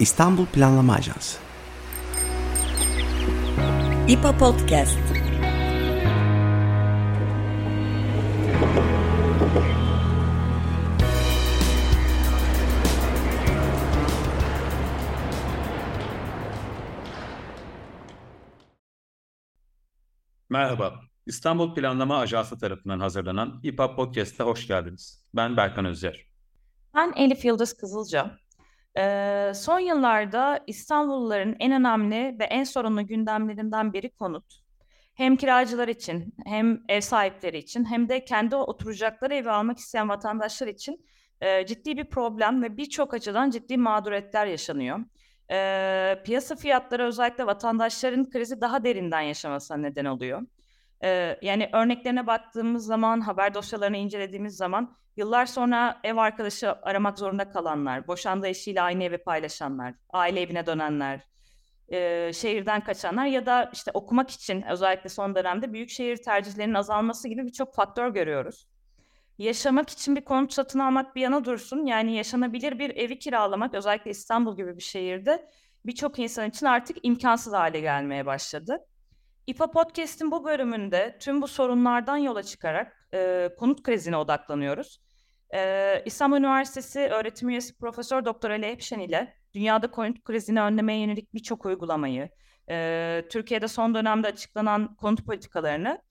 İstanbul Planlama Ajansı İPA Podcast Merhaba, İstanbul Planlama Ajansı tarafından hazırlanan İPA Podcast'a hoş geldiniz. Ben Berkan Özyer. Ben Elif Yıldız Kızılca. Ee, son yıllarda İstanbulluların en önemli ve en sorunlu gündemlerinden biri konut. Hem kiracılar için, hem ev sahipleri için, hem de kendi oturacakları evi almak isteyen vatandaşlar için e, ciddi bir problem ve birçok açıdan ciddi mağduriyetler yaşanıyor. E, piyasa fiyatları özellikle vatandaşların krizi daha derinden yaşamasına neden oluyor. E, yani örneklerine baktığımız zaman, haber dosyalarını incelediğimiz zaman Yıllar sonra ev arkadaşı aramak zorunda kalanlar, boşandığı eşiyle aynı evi paylaşanlar, aile evine dönenler, e, şehirden kaçanlar ya da işte okumak için özellikle son dönemde büyük şehir tercihlerinin azalması gibi birçok faktör görüyoruz. Yaşamak için bir konut satın almak bir yana dursun. Yani yaşanabilir bir evi kiralamak özellikle İstanbul gibi bir şehirde birçok insan için artık imkansız hale gelmeye başladı. İPA Podcast'in bu bölümünde tüm bu sorunlardan yola çıkarak e, konut krizine odaklanıyoruz. E, İstanbul Üniversitesi öğretim üyesi Profesör Doktor Ali Epşen ile dünyada konut krizini önlemeye yönelik birçok uygulamayı, e, Türkiye'de son dönemde açıklanan konut politikalarını,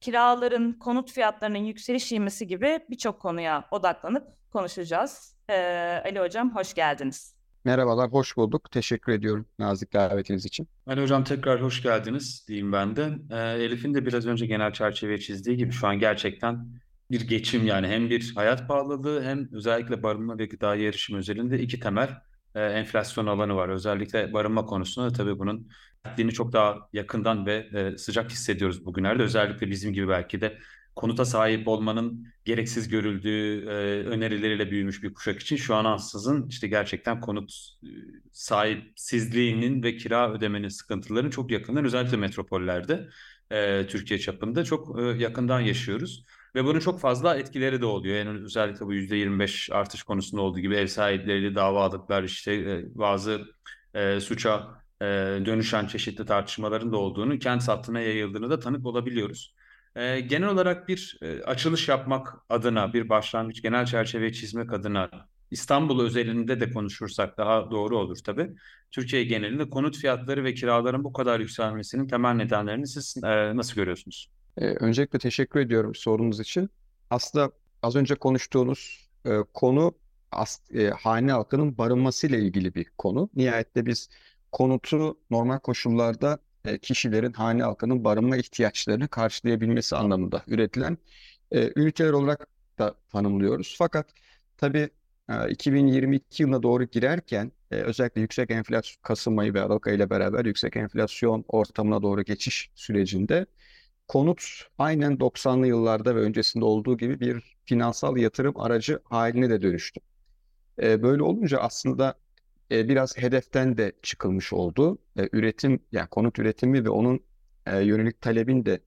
kiraların, konut fiyatlarının yükseliş ivmesi gibi birçok konuya odaklanıp konuşacağız. E, Ali Hocam hoş geldiniz. Merhabalar, hoş bulduk. Teşekkür ediyorum nazik davetiniz için. Ali Hocam tekrar hoş geldiniz diyeyim ben de. Ee, Elif'in de biraz önce genel çerçeve çizdiği gibi şu an gerçekten bir geçim yani hem bir hayat pahalılığı hem özellikle barınma ve gıda erişim özelinde iki temel e, enflasyon alanı var. Özellikle barınma konusunda tabii bunun sertliğini çok daha yakından ve e, sıcak hissediyoruz bugünlerde. Özellikle bizim gibi belki de konuta sahip olmanın gereksiz görüldüğü e, önerileriyle büyümüş bir kuşak için şu an ansızın işte gerçekten konut e, sahipsizliğinin ve kira ödemenin sıkıntılarının çok yakından özellikle metropollerde e, Türkiye çapında çok e, yakından yaşıyoruz. Ve bunun çok fazla etkileri de oluyor. Yani özellikle bu %25 artış konusunda olduğu gibi ev sahipleriyle davalıklar işte e, bazı e, suça e, dönüşen çeşitli tartışmaların da olduğunu, kent sattığına yayıldığını da tanık olabiliyoruz. E, genel olarak bir e, açılış yapmak adına, bir başlangıç, genel çerçeve çizmek adına İstanbul özelinde de konuşursak daha doğru olur tabii. Türkiye genelinde konut fiyatları ve kiraların bu kadar yükselmesinin temel nedenlerini siz e, nasıl görüyorsunuz? Ee, öncelikle teşekkür ediyorum sorunuz için. Aslında az önce konuştuğunuz e, konu as, e, hane halkının barınmasıyla ilgili bir konu. Nihayette biz konutu normal koşullarda e, kişilerin, hane halkının barınma ihtiyaçlarını karşılayabilmesi anlamında üretilen e, üniteler olarak da tanımlıyoruz. Fakat tabii 2022 yılına doğru girerken özellikle yüksek enflasyon Kasım ayı ve Aralık ayı ile beraber yüksek enflasyon ortamına doğru geçiş sürecinde konut aynen 90'lı yıllarda ve öncesinde olduğu gibi bir finansal yatırım aracı haline de dönüştü. Böyle olunca aslında biraz hedeften de çıkılmış oldu. Üretim yani konut üretimi ve onun yönelik talebin de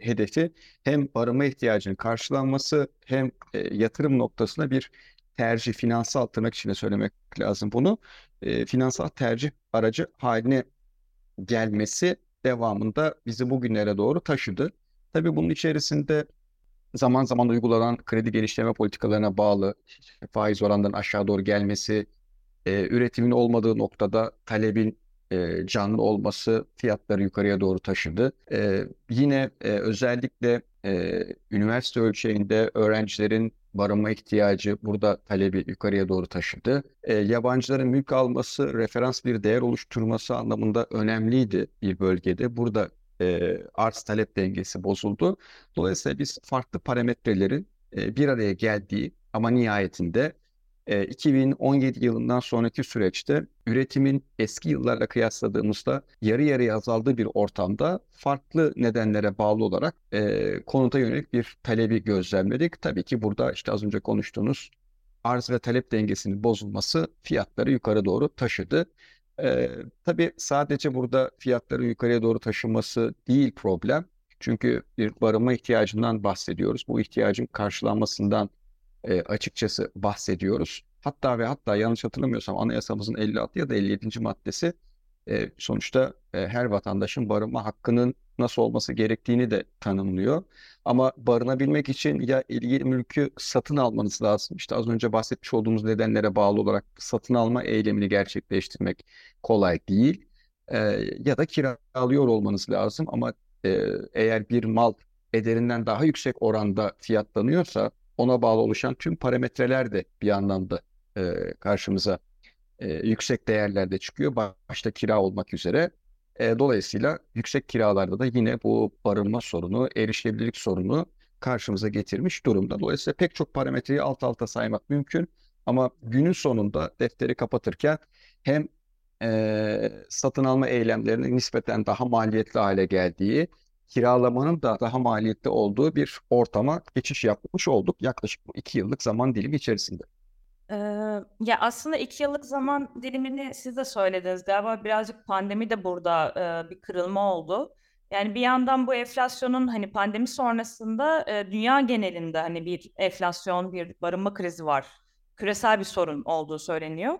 hedefi hem barınma ihtiyacının karşılanması hem yatırım noktasına bir tercih, finansal tırnak içinde söylemek lazım bunu. E, finansal tercih aracı haline gelmesi devamında bizi bugünlere doğru taşıdı. Tabii bunun içerisinde zaman zaman uygulanan kredi genişleme politikalarına bağlı faiz oranlarının aşağı doğru gelmesi, e, üretimin olmadığı noktada talebin e, canlı olması fiyatları yukarıya doğru taşıdı. E, yine e, özellikle e, üniversite ölçeğinde öğrencilerin barınma ihtiyacı burada talebi yukarıya doğru taşıdı. E, yabancıların mülk alması, referans bir değer oluşturması anlamında önemliydi bir bölgede. Burada e, arz talep dengesi bozuldu. Dolayısıyla biz farklı parametrelerin e, bir araya geldiği ama nihayetinde 2017 yılından sonraki süreçte üretimin eski yıllarla kıyasladığımızda yarı yarıya azaldığı bir ortamda farklı nedenlere bağlı olarak e, konuta yönelik bir talebi gözlemledik. Tabii ki burada işte az önce konuştuğunuz arz ve talep dengesinin bozulması fiyatları yukarı doğru taşıdı. E, tabii sadece burada fiyatların yukarıya doğru taşınması değil problem. Çünkü bir barınma ihtiyacından bahsediyoruz. Bu ihtiyacın karşılanmasından e, açıkçası bahsediyoruz. Hatta ve hatta yanlış hatırlamıyorsam anayasamızın 56 ya da 57. maddesi e, sonuçta e, her vatandaşın barınma hakkının nasıl olması gerektiğini de tanımlıyor. Ama barınabilmek için ya ilgili mülkü satın almanız lazım. İşte az önce bahsetmiş olduğumuz nedenlere bağlı olarak satın alma eylemini gerçekleştirmek kolay değil. E, ya da kiralıyor olmanız lazım. Ama e, eğer bir mal ederinden daha yüksek oranda fiyatlanıyorsa ona bağlı oluşan tüm parametreler de bir anlamda e, karşımıza e, yüksek değerlerde çıkıyor. Başta kira olmak üzere. E, dolayısıyla yüksek kiralarda da yine bu barınma sorunu, erişilebilirlik sorunu karşımıza getirmiş durumda. Dolayısıyla pek çok parametreyi alt alta saymak mümkün. Ama günün sonunda defteri kapatırken hem e, satın alma eylemlerinin nispeten daha maliyetli hale geldiği, kiralamanın da daha maliyetli olduğu bir ortama geçiş yapmış olduk yaklaşık bu iki yıllık zaman dilimi içerisinde. Ee, ya aslında iki yıllık zaman dilimini siz de söylediniz. Galiba birazcık pandemi de burada e, bir kırılma oldu. Yani bir yandan bu enflasyonun hani pandemi sonrasında e, dünya genelinde hani bir enflasyon, bir barınma krizi var. Küresel bir sorun olduğu söyleniyor.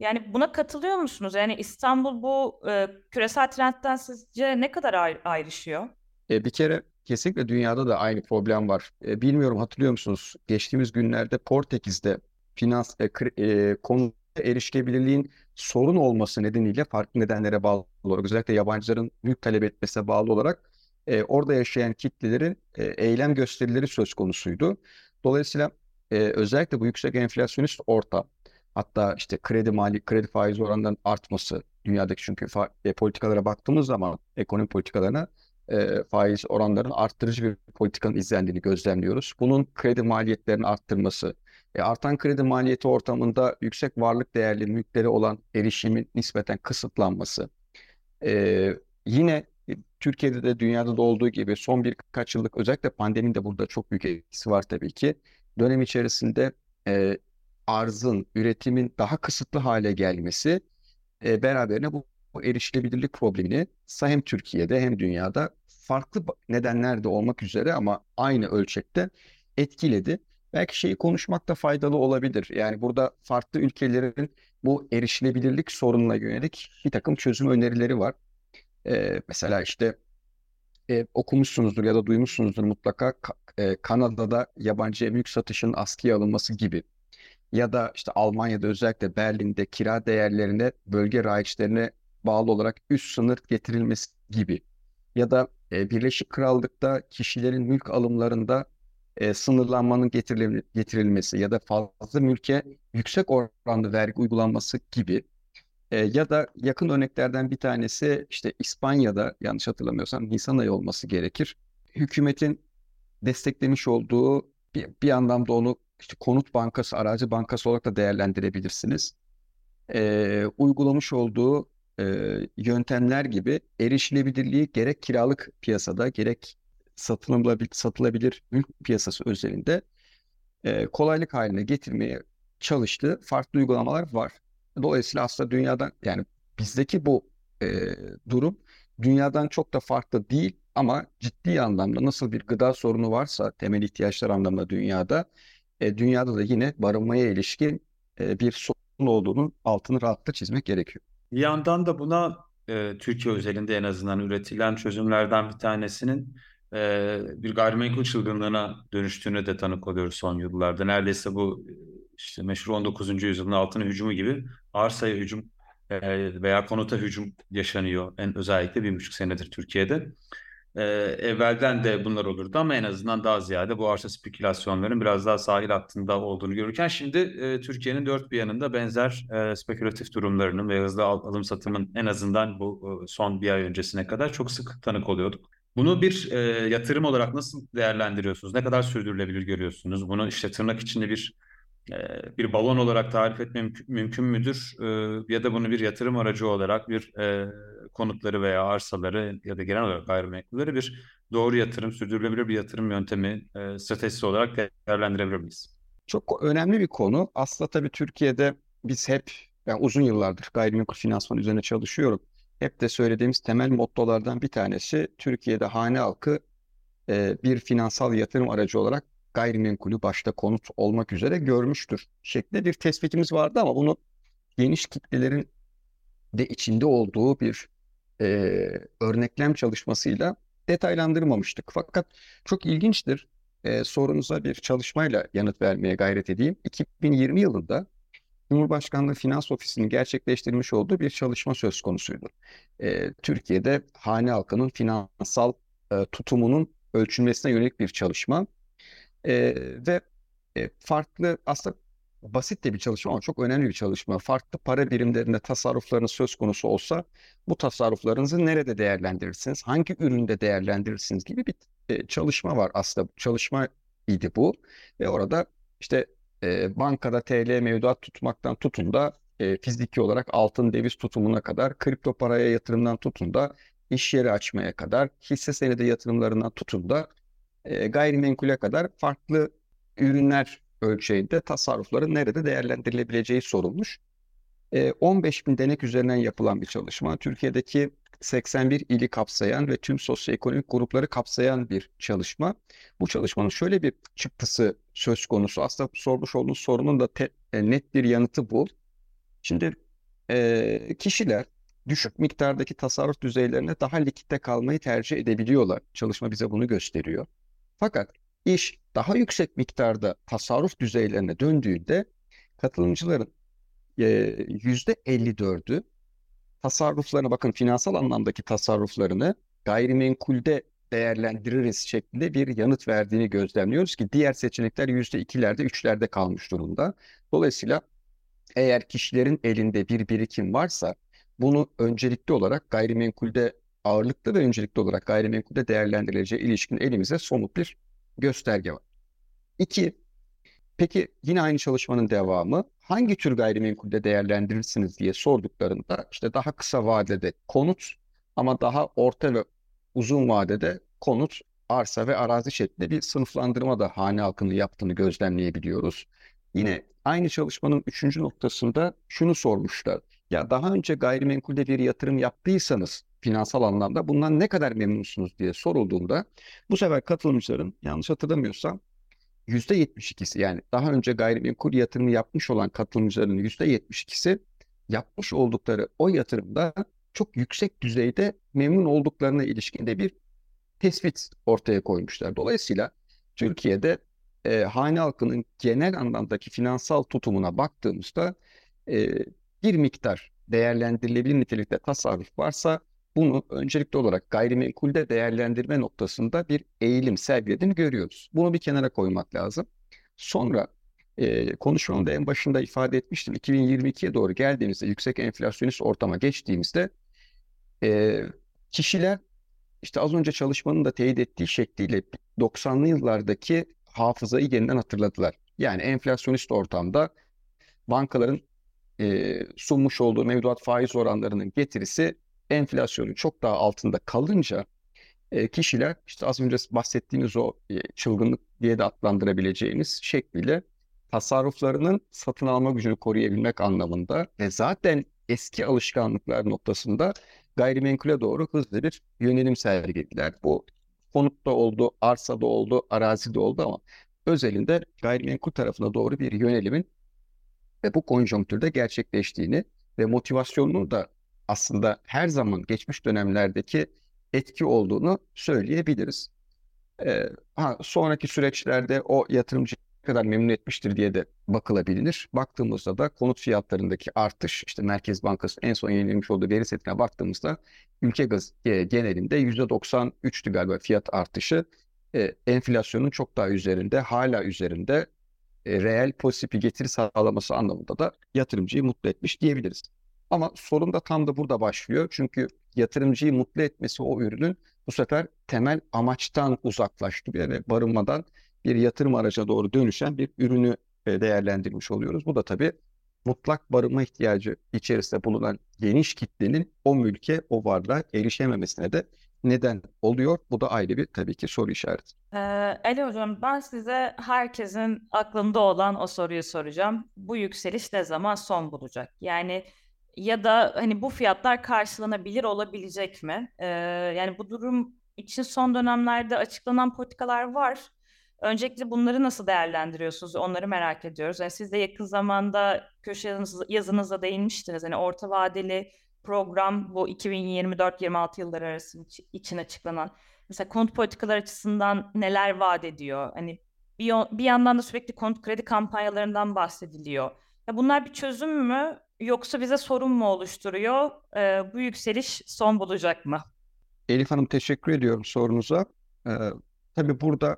Yani buna katılıyor musunuz? Yani İstanbul bu e, küresel trendten sizce ne kadar ayr- ayrışıyor? E, bir kere kesinlikle dünyada da aynı problem var. E, bilmiyorum hatırlıyor musunuz? Geçtiğimiz günlerde Portekiz'de finans e, e, konuda erişilebilirliğin sorun olması nedeniyle farklı nedenlere bağlı olarak özellikle yabancıların büyük talep etmesine bağlı olarak e, orada yaşayan kitlelerin e, eylem gösterileri söz konusuydu. Dolayısıyla e, özellikle bu yüksek enflasyonist ortam hatta işte kredi mali kredi faiz oranlarının artması dünyadaki çünkü e, politikalara baktığımız zaman ekonomi politikalarına e, faiz oranlarının arttırıcı bir politikanın izlendiğini gözlemliyoruz. Bunun kredi maliyetlerini arttırması, e, artan kredi maliyeti ortamında yüksek varlık değerli mülkleri olan erişimin nispeten kısıtlanması. E, yine Türkiye'de de dünyada da olduğu gibi son birkaç yıllık özellikle pandeminin de burada çok büyük etkisi var tabii ki. Dönem içerisinde e, arzın, üretimin daha kısıtlı hale gelmesi e, beraberine bu, bu erişilebilirlik problemini hem Türkiye'de hem dünyada farklı nedenler de olmak üzere ama aynı ölçekte etkiledi belki şeyi konuşmak da faydalı olabilir. Yani burada farklı ülkelerin bu erişilebilirlik sorununa yönelik bir takım çözüm önerileri var. Ee, mesela işte e, okumuşsunuzdur ya da duymuşsunuzdur mutlaka e, Kanada'da yabancı mülk satışının askıya alınması gibi. Ya da işte Almanya'da özellikle Berlin'de kira değerlerine bölge raiçlerine bağlı olarak üst sınır getirilmesi gibi. Ya da e, Birleşik Krallık'ta kişilerin mülk alımlarında e, sınırlanmanın getirilmesi, getirilmesi ya da fazla mülke yüksek oranda vergi uygulanması gibi e, ya da yakın örneklerden bir tanesi işte İspanya'da yanlış hatırlamıyorsam Nisan ayı olması gerekir. Hükümetin desteklemiş olduğu bir, bir anlamda onu işte konut bankası, arazi bankası olarak da değerlendirebilirsiniz. E, uygulamış olduğu e, yöntemler gibi erişilebilirliği gerek kiralık piyasada gerek satılabilir, satılabilir mülk piyasası özelinde e, kolaylık haline getirmeye çalıştığı farklı uygulamalar var. Dolayısıyla aslında dünyadan yani bizdeki bu e, durum dünyadan çok da farklı değil ama ciddi anlamda nasıl bir gıda sorunu varsa temel ihtiyaçlar anlamında dünyada e, dünyada da yine barınmaya ilişkin e, bir sorun olduğunun altını rahatlıkla çizmek gerekiyor. Bir yandan da buna e, Türkiye özelinde en azından üretilen çözümlerden bir tanesinin e, bir gayrimenkul çılgınlığına dönüştüğüne de tanık oluyoruz son yıllarda. Neredeyse bu işte meşhur 19. yüzyılın altına hücumu gibi arsaya hücum e, veya konuta hücum yaşanıyor. En özellikle bir buçuk senedir Türkiye'de. E, evvelden de bunlar olurdu ama en azından daha ziyade bu arsa spekülasyonların biraz daha sahil hattında olduğunu görürken şimdi e, Türkiye'nin dört bir yanında benzer e, spekülatif durumlarının ve hızlı alım satımın en azından bu e, son bir ay öncesine kadar çok sık tanık oluyorduk. Bunu bir e, yatırım olarak nasıl değerlendiriyorsunuz? Ne kadar sürdürülebilir görüyorsunuz? Bunu işte tırnak içinde bir e, bir balon olarak tarif etme mümkün, mümkün müdür? E, ya da bunu bir yatırım aracı olarak bir e, konutları veya arsaları ya da genel olarak gayrimenkulleri bir doğru yatırım, sürdürülebilir bir yatırım yöntemi, e, stratejisi olarak değerlendirebilir miyiz? Çok önemli bir konu. Aslında tabii Türkiye'de biz hep yani uzun yıllardır gayrimenkul finansman üzerine çalışıyorum hep de söylediğimiz temel mottolardan bir tanesi Türkiye'de hane halkı e, bir finansal yatırım aracı olarak gayrimenkulü başta konut olmak üzere görmüştür şeklinde bir tespitimiz vardı ama bunu geniş kitlelerin de içinde olduğu bir e, örneklem çalışmasıyla detaylandırmamıştık. Fakat çok ilginçtir. E, sorunuza bir çalışmayla yanıt vermeye gayret edeyim. 2020 yılında Cumhurbaşkanlığı Finans Ofisi'nin gerçekleştirmiş olduğu bir çalışma söz konusuydu. E, Türkiye'de hane halkının finansal e, tutumunun ölçülmesine yönelik bir çalışma e, ve e, farklı aslında basit de bir çalışma ama çok önemli bir çalışma. Farklı para birimlerinde tasarruflarınız söz konusu olsa bu tasarruflarınızı nerede değerlendirirsiniz, hangi üründe değerlendirirsiniz gibi bir e, çalışma var aslında. Çalışma idi bu ve orada işte e, bankada TL mevduat tutmaktan tutun da e, fiziki olarak altın döviz tutumuna kadar, kripto paraya yatırımdan tutun da iş yeri açmaya kadar, hisse senedi yatırımlarından tutun da e, gayrimenkule kadar farklı ürünler ölçeğinde tasarrufların nerede değerlendirilebileceği sorulmuş. E, 15 bin denek üzerinden yapılan bir çalışma. Türkiye'deki 81 ili kapsayan ve tüm sosyoekonomik grupları kapsayan bir çalışma. Bu çalışmanın şöyle bir çıktısı söz konusu. Aslında sormuş olduğunuz sorunun da te, e, net bir yanıtı bu. Şimdi e, kişiler düşük miktardaki tasarruf düzeylerine daha likitte kalmayı tercih edebiliyorlar. Çalışma bize bunu gösteriyor. Fakat iş daha yüksek miktarda tasarruf düzeylerine döndüğünde katılımcıların yüzde 54'ü tasarruflarını bakın finansal anlamdaki tasarruflarını gayrimenkulde değerlendiririz şeklinde bir yanıt verdiğini gözlemliyoruz ki diğer seçenekler yüzde ikilerde, üçlerde kalmış durumda. Dolayısıyla eğer kişilerin elinde bir birikim varsa bunu öncelikli olarak gayrimenkulde ağırlıklı ve öncelikli olarak gayrimenkulde değerlendirileceği ilişkin elimize somut bir gösterge var. İki, peki yine aynı çalışmanın devamı hangi tür gayrimenkulde değerlendirirsiniz diye sorduklarında işte daha kısa vadede konut ama daha orta ve uzun vadede konut, arsa ve arazi şeklinde bir sınıflandırma da hane halkının yaptığını gözlemleyebiliyoruz. Yine aynı çalışmanın üçüncü noktasında şunu sormuşlar. Ya daha önce gayrimenkulde bir yatırım yaptıysanız finansal anlamda bundan ne kadar memnunsunuz diye sorulduğunda bu sefer katılımcıların yanlış hatırlamıyorsam %72'si yani daha önce gayrimenkul yatırımı yapmış olan katılımcıların %72'si yapmış oldukları o yatırımda çok yüksek düzeyde memnun olduklarına ilişkinde bir tespit ortaya koymuşlar. Dolayısıyla Türkiye'de e, hane halkının genel anlamdaki finansal tutumuna baktığımızda e, bir miktar değerlendirilebilir nitelikte tasarruf varsa bunu öncelikli olarak gayrimenkulde değerlendirme noktasında bir eğilim sergilediğini görüyoruz. Bunu bir kenara koymak lazım. Sonra e, konuşmamın en başında ifade etmiştim. 2022'ye doğru geldiğimizde yüksek enflasyonist ortama geçtiğimizde e, kişiler işte az önce çalışmanın da teyit ettiği şekliyle 90'lı yıllardaki hafızayı yeniden hatırladılar. Yani enflasyonist ortamda bankaların e, sunmuş olduğu mevduat faiz oranlarının getirisi enflasyonun çok daha altında kalınca e, kişiler işte az önce bahsettiğiniz o e, çılgınlık diye de adlandırabileceğimiz şekliyle tasarruflarının satın alma gücünü koruyabilmek anlamında ve zaten eski alışkanlıklar noktasında gayrimenkule doğru hızlı bir yönelim sergilediler. Bu konutta oldu, arsada oldu, arazide oldu ama özelinde gayrimenkul tarafına doğru bir yönelimin ve bu konjonktürde gerçekleştiğini ve motivasyonunu da aslında her zaman geçmiş dönemlerdeki etki olduğunu söyleyebiliriz. Ee, ha, sonraki süreçlerde o yatırımcı kadar memnun etmiştir diye de bakılabilir. Baktığımızda da konut fiyatlarındaki artış, işte Merkez Bankası en son yayınlamış olduğu veri setine baktığımızda ülke gaz e, genelinde %93'tü galiba fiyat artışı. E, enflasyonun çok daha üzerinde, hala üzerinde e, reel pozitif bir getiri sağlaması anlamında da yatırımcıyı mutlu etmiş diyebiliriz. Ama sorun da tam da burada başlıyor. Çünkü yatırımcıyı mutlu etmesi o ürünün bu sefer temel amaçtan uzaklaştırıyor ve barınmadan bir yatırım araca doğru dönüşen bir ürünü e, değerlendirmiş oluyoruz. Bu da tabii mutlak barınma ihtiyacı içerisinde bulunan geniş kitlenin o mülke, o varlığa erişememesine de neden oluyor? Bu da ayrı bir tabii ki soru işareti. Ee, Ali Hocam ben size herkesin aklında olan o soruyu soracağım. Bu yükseliş ne zaman son bulacak? Yani ya da hani bu fiyatlar karşılanabilir olabilecek mi? Ee, yani bu durum için son dönemlerde açıklanan politikalar var. Öncelikle bunları nasıl değerlendiriyorsunuz? Onları merak ediyoruz. Yani siz de yakın zamanda köşe yazınızda, değinmiştiniz. Hani orta vadeli program bu 2024-26 yılları arası için açıklanan. Mesela konut politikalar açısından neler vaat ediyor? Hani bir, bir yandan da sürekli konut kredi kampanyalarından bahsediliyor. Ya bunlar bir çözüm mü yoksa bize sorun mu oluşturuyor? Ee, bu yükseliş son bulacak mı? Elif Hanım teşekkür ediyorum sorunuza. Ee, tabii burada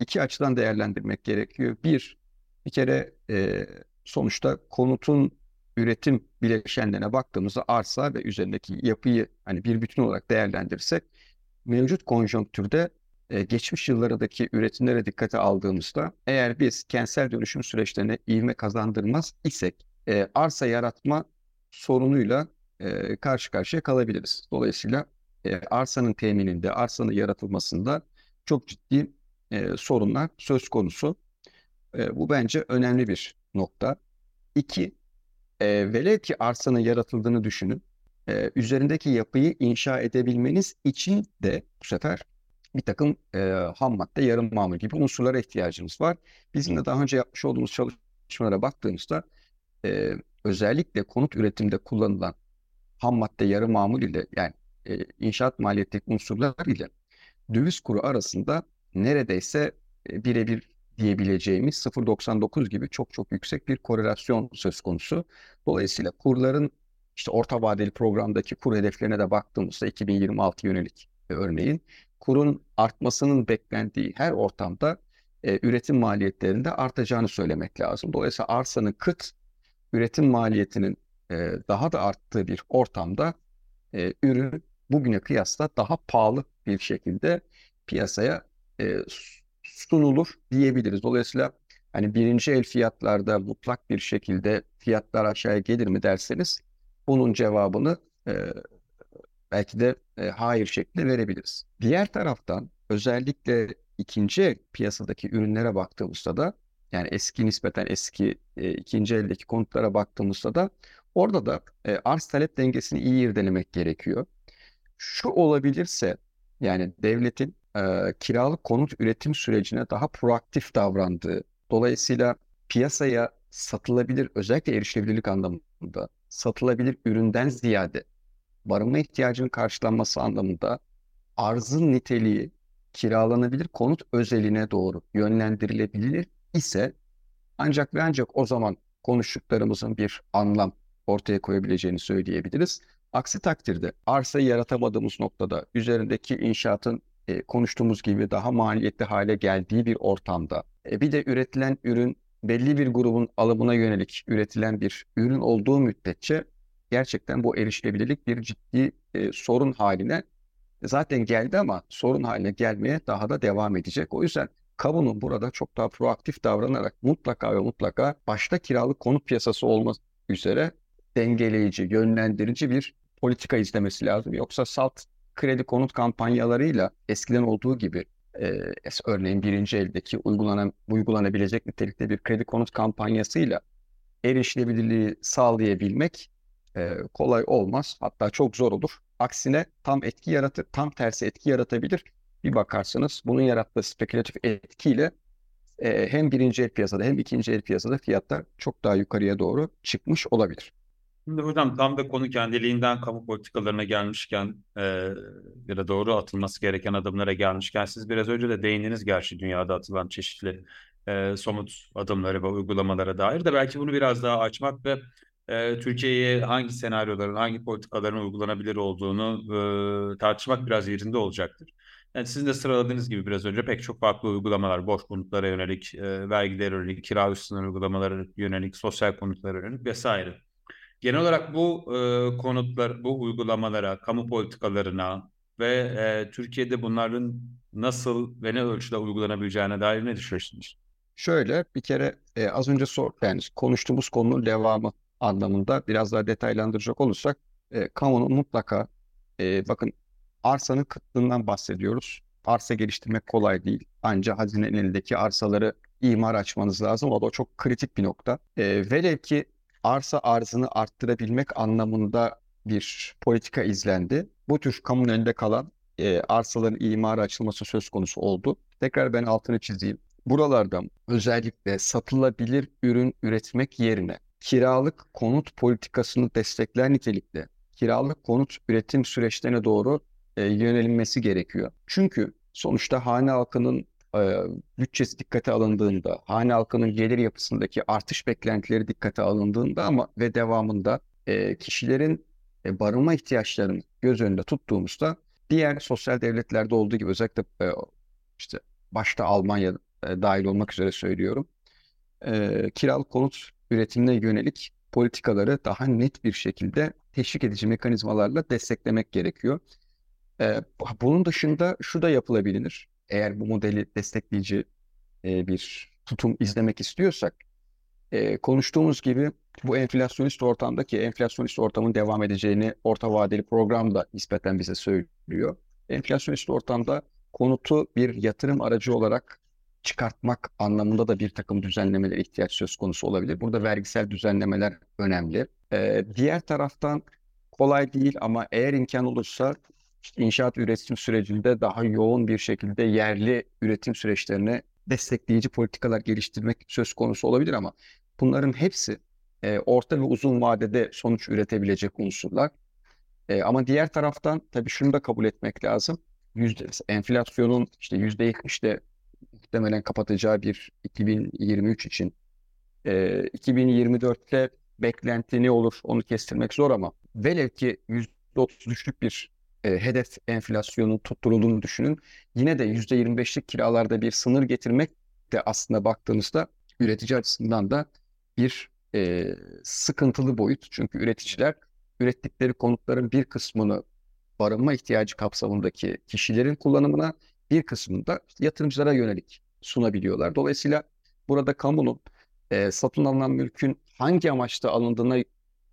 iki açıdan değerlendirmek gerekiyor. Bir, bir kere e, sonuçta konutun üretim bileşenlerine baktığımızda arsa ve üzerindeki yapıyı hani bir bütün olarak değerlendirirsek mevcut konjonktürde e, geçmiş yıllardaki üretimlere dikkate aldığımızda eğer biz kentsel dönüşüm süreçlerine ivme kazandırmaz isek e, arsa yaratma sorunuyla e, karşı karşıya kalabiliriz. Dolayısıyla e, arsanın temininde, arsanın yaratılmasında çok ciddi e, sorunlar söz konusu. E, bu bence önemli bir nokta. İki, e, velev ki arsanın yaratıldığını düşünün. E, üzerindeki yapıyı inşa edebilmeniz için de bu sefer bir takım e, ham madde, yarım mamul gibi unsurlara ihtiyacımız var. Bizim de daha önce yapmış olduğumuz çalışmalara baktığımızda e, özellikle konut üretiminde kullanılan ham madde, yarım mamul ile yani e, inşaat maliyeti unsurlar ile döviz kuru arasında neredeyse e, birebir diyebileceğimiz 0.99 gibi çok çok yüksek bir korelasyon söz konusu. Dolayısıyla kurların işte orta vadeli programdaki kur hedeflerine de baktığımızda 2026 yönelik e, örneğin kurun artmasının beklendiği her ortamda e, üretim maliyetlerinde artacağını söylemek lazım. Dolayısıyla arsanın kıt üretim maliyetinin e, daha da arttığı bir ortamda e, ürün bugüne kıyasla daha pahalı bir şekilde piyasaya e, sunulur diyebiliriz. Dolayısıyla hani birinci el fiyatlarda mutlak bir şekilde fiyatlar aşağıya gelir mi derseniz bunun cevabını e, belki de e, hayır şeklinde verebiliriz. Diğer taraftan özellikle ikinci piyasadaki ürünlere baktığımızda da yani eski nispeten eski e, ikinci eldeki konutlara baktığımızda da orada da e, arz talep dengesini iyi irdelemek gerekiyor. Şu olabilirse yani devletin e, kiralık konut üretim sürecine daha proaktif davrandığı, dolayısıyla piyasaya satılabilir, özellikle erişilebilirlik anlamında satılabilir üründen ziyade barınma ihtiyacının karşılanması anlamında arzın niteliği kiralanabilir konut özeline doğru yönlendirilebilir ise ancak ve ancak o zaman konuştuklarımızın bir anlam ortaya koyabileceğini söyleyebiliriz. Aksi takdirde arsayı yaratamadığımız noktada üzerindeki inşaatın e, konuştuğumuz gibi daha maliyetli hale geldiği bir ortamda e, bir de üretilen ürün belli bir grubun alımına yönelik üretilen bir ürün olduğu müddetçe gerçekten bu erişilebilirlik bir ciddi e, sorun haline zaten geldi ama sorun haline gelmeye daha da devam edecek. O yüzden kamunun burada çok daha proaktif davranarak mutlaka ve mutlaka başta kiralık konut piyasası olmak üzere dengeleyici, yönlendirici bir politika izlemesi lazım. Yoksa salt kredi konut kampanyalarıyla eskiden olduğu gibi e, örneğin birinci eldeki uygulanan, uygulanabilecek nitelikte bir kredi konut kampanyasıyla erişilebilirliği sağlayabilmek e, kolay olmaz. Hatta çok zor olur. Aksine tam etki yaratır, tam tersi etki yaratabilir. Bir bakarsanız bunun yarattığı spekülatif etkiyle e, hem birinci el piyasada hem ikinci el piyasada fiyatlar çok daha yukarıya doğru çıkmış olabilir. Şimdi hocam tam da konu kendiliğinden kamu politikalarına gelmişken e, ya da doğru atılması gereken adımlara gelmişken siz biraz önce de değindiniz gerçi dünyada atılan çeşitli e, somut adımları ve uygulamalara dair de belki bunu biraz daha açmak ve Türkiye'ye hangi senaryoların, hangi politikaların uygulanabilir olduğunu e, tartışmak biraz yerinde olacaktır. Yani sizin de sıraladığınız gibi biraz önce pek çok farklı uygulamalar, boş konutlara yönelik, e, vergilere yönelik, kira üstünden uygulamalara yönelik, sosyal konutlara yönelik vesaire. Genel olarak bu e, konutlar, bu uygulamalara, kamu politikalarına ve e, Türkiye'de bunların nasıl ve ne ölçüde uygulanabileceğine dair ne düşünüyorsunuz? Şöyle bir kere e, az önce sor, yani konuştuğumuz konunun devamı anlamında biraz daha detaylandıracak olursak e, kamunun mutlaka e, bakın arsanın kıtlığından bahsediyoruz. Arsa geliştirmek kolay değil. Ancak hazinenin elindeki arsaları imar açmanız lazım. O da çok kritik bir nokta. E, velev ki arsa arzını arttırabilmek anlamında bir politika izlendi. Bu tür kamunun elinde kalan e, arsaların imara açılması söz konusu oldu. tekrar ben altını çizeyim. Buralarda özellikle satılabilir ürün üretmek yerine kiralık konut politikasını destekler nitelikte kiralık konut üretim süreçlerine doğru e, yönelinmesi gerekiyor. Çünkü sonuçta hane halkının e, bütçesi dikkate alındığında, hane halkının gelir yapısındaki artış beklentileri dikkate alındığında ama ve devamında e, kişilerin e, barınma ihtiyaçlarını göz önünde tuttuğumuzda diğer sosyal devletlerde olduğu gibi özellikle e, işte başta Almanya e, dahil olmak üzere söylüyorum. E, kiralık konut üretimine yönelik politikaları daha net bir şekilde teşvik edici mekanizmalarla desteklemek gerekiyor. E, bunun dışında şu da yapılabilir. Eğer bu modeli destekleyici e, bir tutum izlemek istiyorsak, e, konuştuğumuz gibi bu enflasyonist ortamdaki enflasyonist ortamın devam edeceğini orta vadeli program da nispeten bize söylüyor. Enflasyonist ortamda konutu bir yatırım aracı olarak çıkartmak anlamında da bir takım düzenlemeler ihtiyaç söz konusu olabilir. Burada vergisel düzenlemeler önemli. Ee, diğer taraftan kolay değil ama eğer imkan olursa işte inşaat üretim sürecinde daha yoğun bir şekilde yerli üretim süreçlerine destekleyici politikalar geliştirmek söz konusu olabilir ama bunların hepsi e, orta ve uzun vadede sonuç üretebilecek unsurlar. E, ama diğer taraftan tabii şunu da kabul etmek lazım. Yüzde, enflasyonun işte yüzde yetmişte muhtemelen kapatacağı bir 2023 için e, 2024'te beklenti ne olur onu kestirmek zor ama velev ki %33'lük bir e, hedef enflasyonun tutturulduğunu düşünün. Yine de %25'lik kiralarda bir sınır getirmek de aslında baktığınızda üretici açısından da bir e, sıkıntılı boyut. Çünkü üreticiler ürettikleri konutların bir kısmını barınma ihtiyacı kapsamındaki kişilerin kullanımına bir kısmını da yatırımcılara yönelik sunabiliyorlar. Dolayısıyla burada kamunun e, satın alınan mülkün hangi amaçta alındığına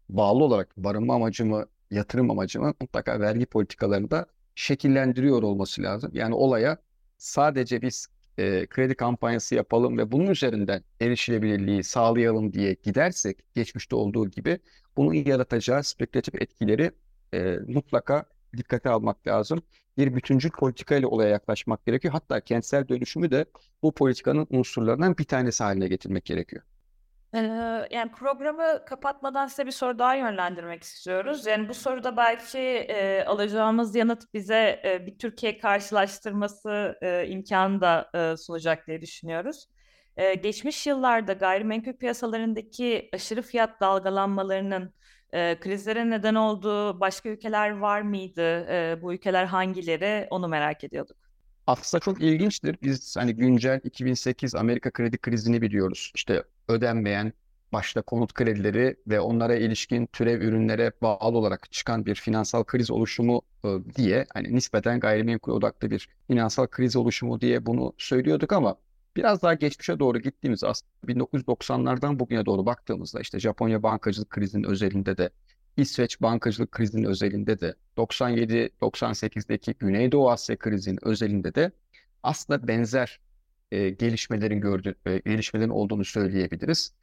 bağlı olarak barınma amacı mı, yatırım amacı mı mutlaka vergi politikalarında şekillendiriyor olması lazım. Yani olaya sadece biz e, kredi kampanyası yapalım ve bunun üzerinden erişilebilirliği sağlayalım diye gidersek geçmişte olduğu gibi bunun yaratacağı spekülatif etkileri e, mutlaka dikkate almak lazım. Bir bütüncül politika ile olaya yaklaşmak gerekiyor. Hatta kentsel dönüşümü de bu politikanın unsurlarından bir tanesi haline getirmek gerekiyor. yani programı kapatmadan size bir soru daha yönlendirmek istiyoruz. Yani bu soruda belki e, alacağımız yanıt bize e, bir Türkiye karşılaştırması e, imkanı da e, sunacak diye düşünüyoruz. E, geçmiş yıllarda gayrimenkul piyasalarındaki aşırı fiyat dalgalanmalarının e, krizlere neden olduğu başka ülkeler var mıydı? E, bu ülkeler hangileri? Onu merak ediyorduk. Aslında çok ilginçtir. Biz hani güncel 2008 Amerika kredi krizini biliyoruz. İşte ödenmeyen başta konut kredileri ve onlara ilişkin türev ürünlere bağlı olarak çıkan bir finansal kriz oluşumu e, diye hani nispeten gayrimenkul odaklı bir finansal kriz oluşumu diye bunu söylüyorduk ama Biraz daha geçmişe doğru gittiğimiz aslında 1990'lardan bugüne doğru baktığımızda işte Japonya bankacılık krizinin özelinde de İsveç bankacılık krizinin özelinde de 97-98'deki Güneydoğu Asya krizinin özelinde de aslında benzer e, gelişmelerin gördüğü, e, gelişmelerin olduğunu söyleyebiliriz.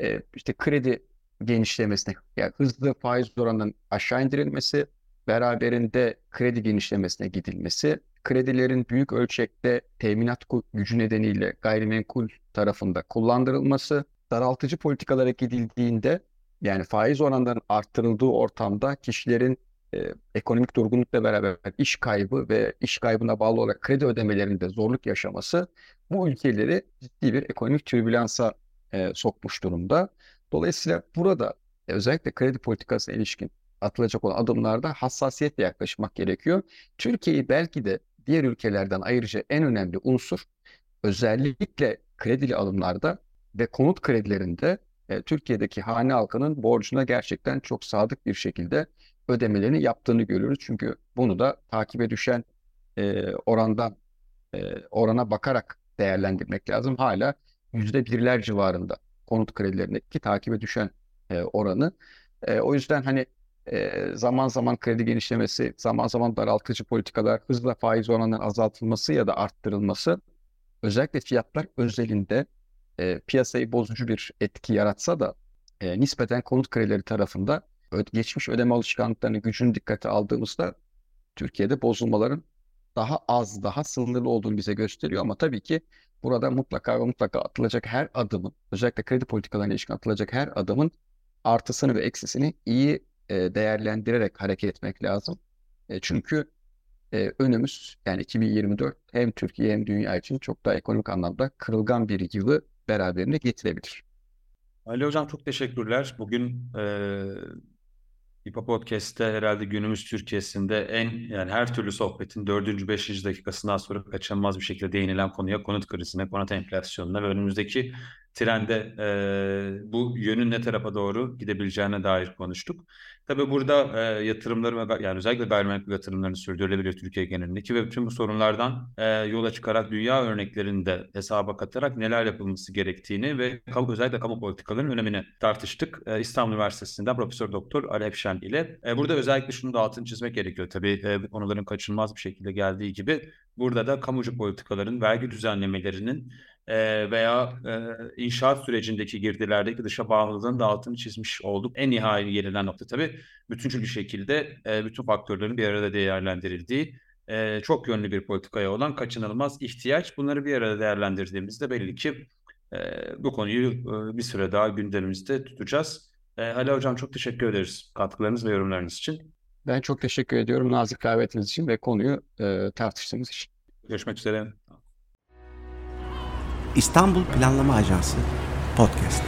E, işte kredi genişlemesine, yani hızlı faiz oranının aşağı indirilmesi, beraberinde kredi genişlemesine gidilmesi, kredilerin büyük ölçekte teminat gücü nedeniyle gayrimenkul tarafında kullandırılması, daraltıcı politikalara gidildiğinde yani faiz oranlarının arttırıldığı ortamda kişilerin e, ekonomik durgunlukla beraber iş kaybı ve iş kaybına bağlı olarak kredi ödemelerinde zorluk yaşaması bu ülkeleri ciddi bir ekonomik türbülansa e, sokmuş durumda. Dolayısıyla burada e, özellikle kredi politikasına ilişkin atılacak olan adımlarda hassasiyetle yaklaşmak gerekiyor. Türkiye'yi belki de diğer ülkelerden ayırıcı en önemli unsur özellikle kredili alımlarda ve konut kredilerinde e, Türkiye'deki hane halkının borcuna gerçekten çok sadık bir şekilde ödemelerini yaptığını görüyoruz. Çünkü bunu da takibe düşen e, orandan e, orana bakarak değerlendirmek lazım. Hala yüzde birler civarında konut kredilerindeki takibe düşen e, oranı. E, o yüzden hani zaman zaman kredi genişlemesi, zaman zaman daraltıcı politikalar, hızla faiz oranlarının azaltılması ya da arttırılması özellikle fiyatlar özelinde e, piyasayı bozucu bir etki yaratsa da e, nispeten konut kredileri tarafında geçmiş ödeme alışkanlıklarını gücünü dikkate aldığımızda Türkiye'de bozulmaların daha az, daha sınırlı olduğunu bize gösteriyor. Ama tabii ki burada mutlaka ve mutlaka atılacak her adımın, özellikle kredi politikalarına ilişkin atılacak her adımın artısını ve eksisini iyi e, değerlendirerek hareket etmek lazım. E, çünkü e, önümüz yani 2024 hem Türkiye hem dünya için çok daha ekonomik anlamda kırılgan bir yılı beraberinde getirebilir. Ali Hocam çok teşekkürler. Bugün e, İPA Podcast'te herhalde günümüz Türkiye'sinde en yani her türlü sohbetin dördüncü, beşinci dakikasından sonra kaçınılmaz bir şekilde değinilen konuya konut krizine, konut enflasyonuna ve önümüzdeki trende e, bu yönün ne tarafa doğru gidebileceğine dair konuştuk. Tabii burada e, yatırımları yani özellikle gayrimenkul yatırımlarını sürdürülebilir Türkiye genelindeki ve bütün bu sorunlardan e, yola çıkarak dünya örneklerini de hesaba katarak neler yapılması gerektiğini ve kamu, özellikle kamu politikalarının önemini tartıştık. E, İstanbul Üniversitesi'nden Profesör Doktor Ali Efşen ile. E, burada özellikle şunu da altını çizmek gerekiyor. Tabii e, konuların kaçınılmaz bir şekilde geldiği gibi burada da kamucu politikaların, vergi düzenlemelerinin e, veya e, inşaat sürecindeki girdilerdeki dışa bağımlılığın da altını çizmiş olduk. En nihai gelinen nokta tabii bütüncül bir şekilde e, bütün faktörlerin bir arada değerlendirildiği e, çok yönlü bir politikaya olan kaçınılmaz ihtiyaç. Bunları bir arada değerlendirdiğimizde belli ki e, bu konuyu e, bir süre daha gündemimizde tutacağız. E, Ali Hocam çok teşekkür ederiz katkılarınız ve yorumlarınız için. Ben çok teşekkür ediyorum nazik davetiniz için ve konuyu e, tartıştığımız için. Görüşmek üzere. İstanbul Planlama Ajansı Podcast.